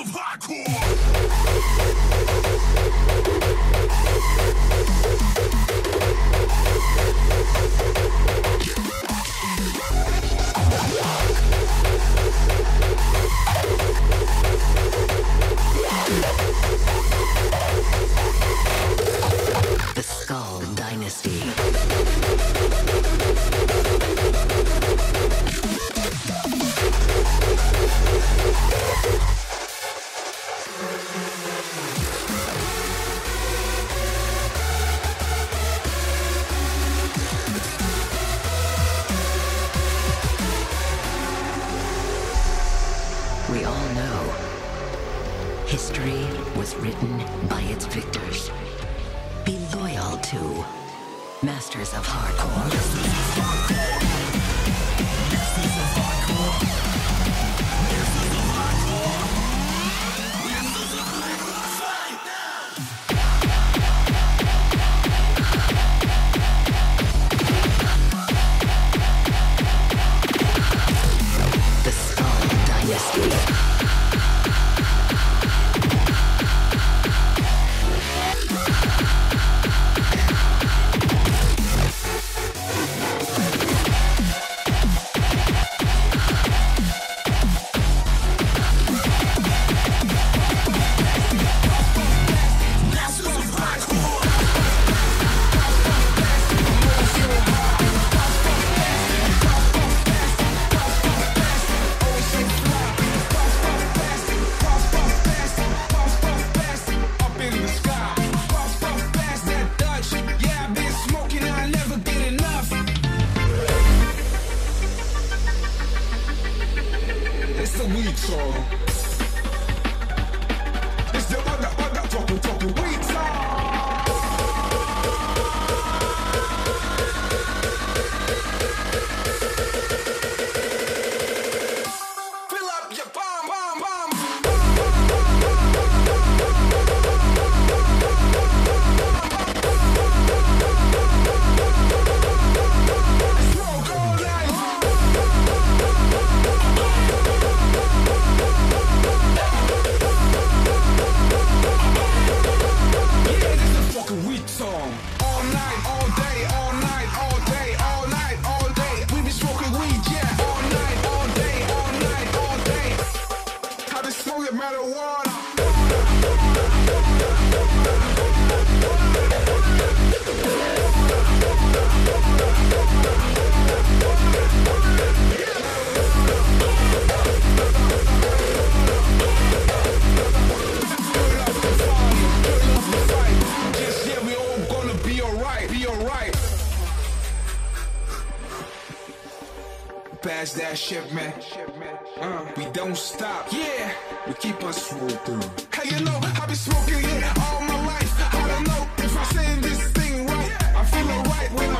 of hardcore. The Skull Dynasty. feel right. Pass that shipment. Uh, we don't stop, yeah. We keep on smoking. Hey, you know, I've been smoking it all my life. I don't know if I'm saying this thing right. I feel alright when I.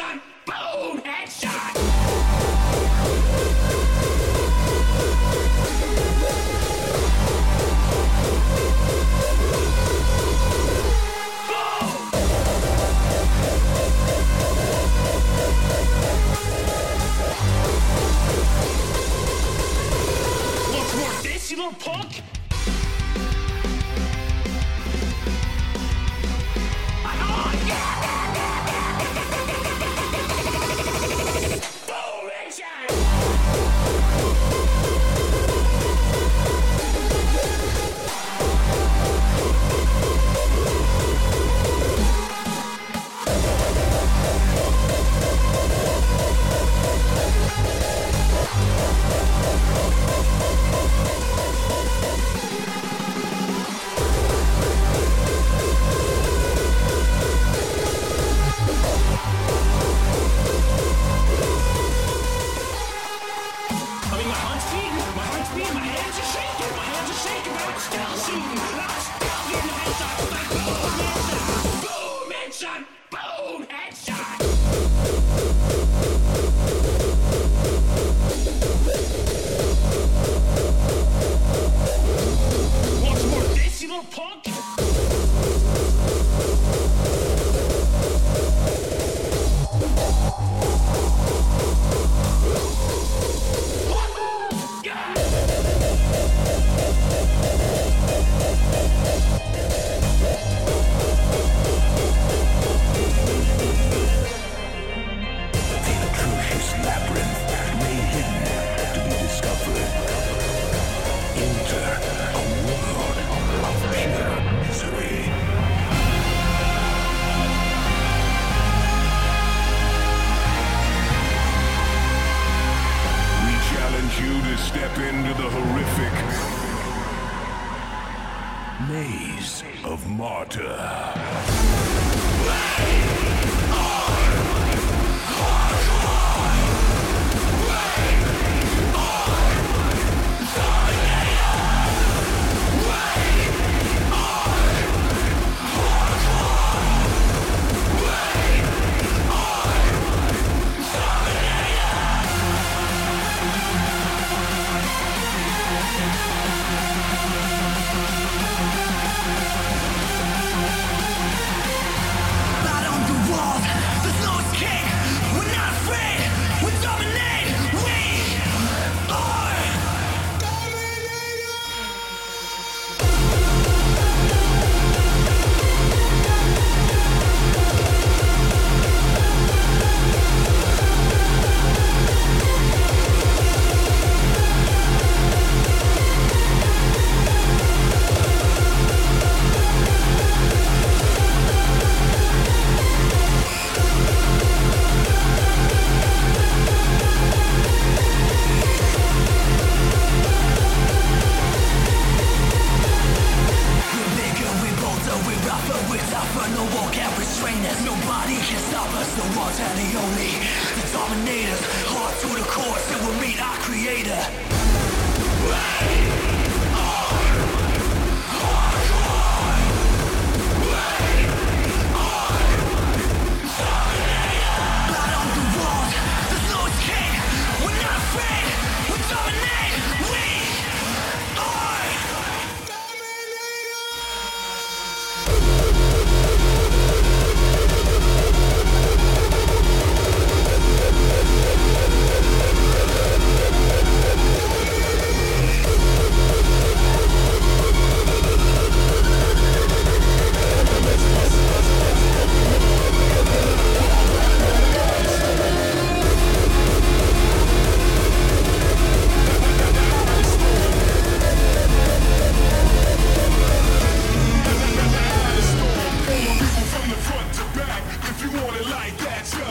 headshot, boom, headshot. What, this, you little punk? Maze of Martyr.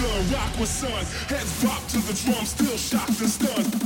gun, rock with sun. Heads bop to the drum, still shocked and stunned.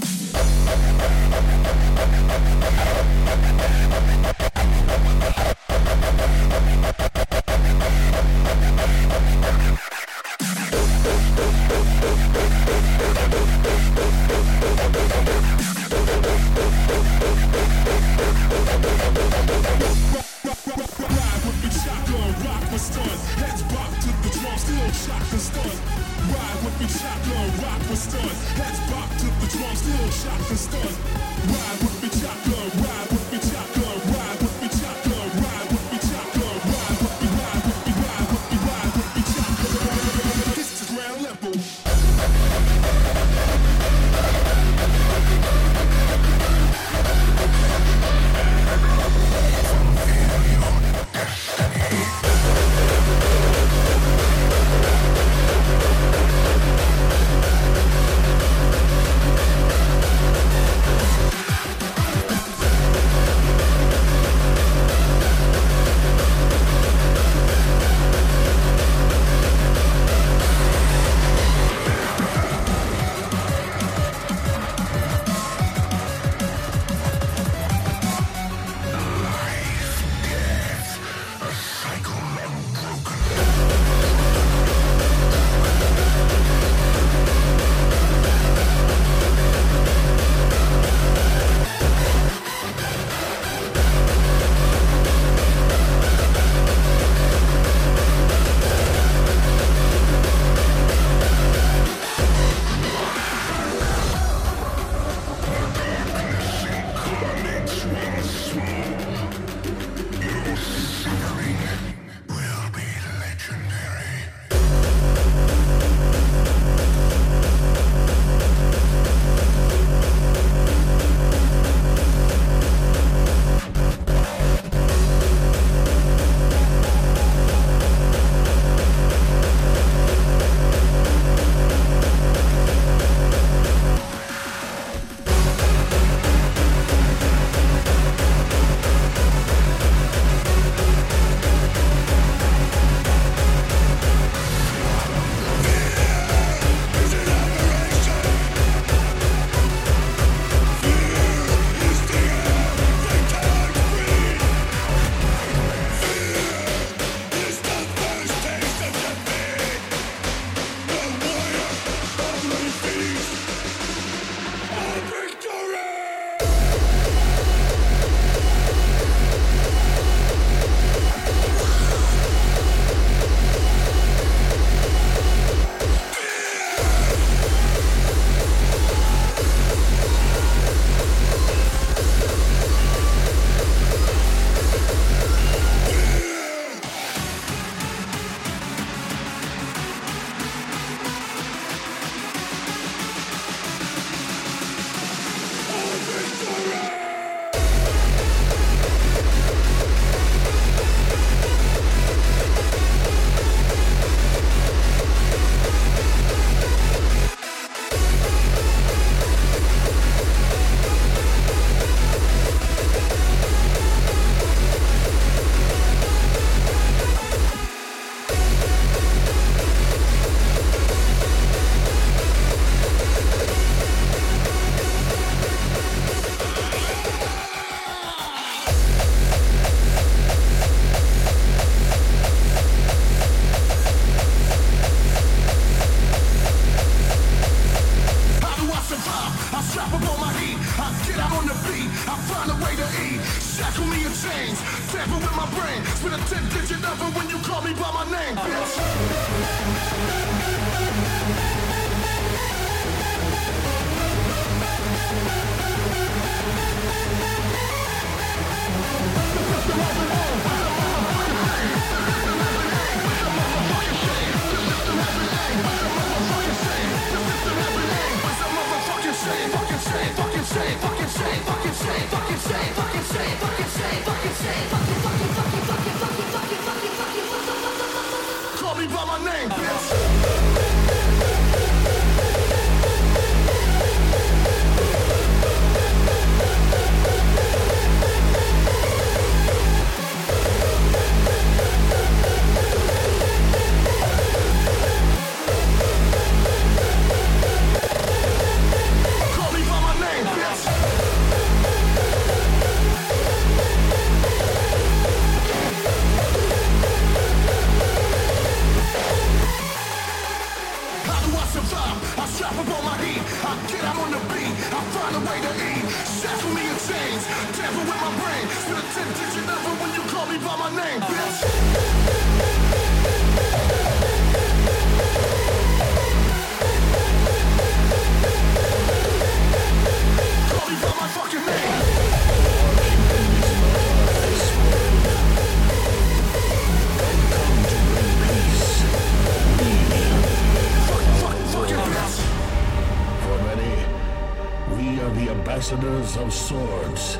ambassadors of swords,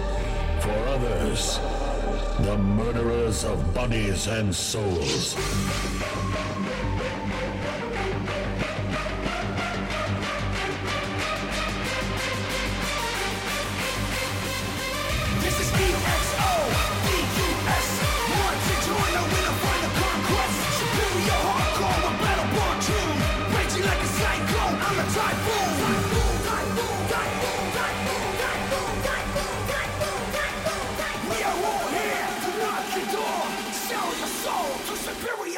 for others, the murderers of bodies and souls. soul to superior.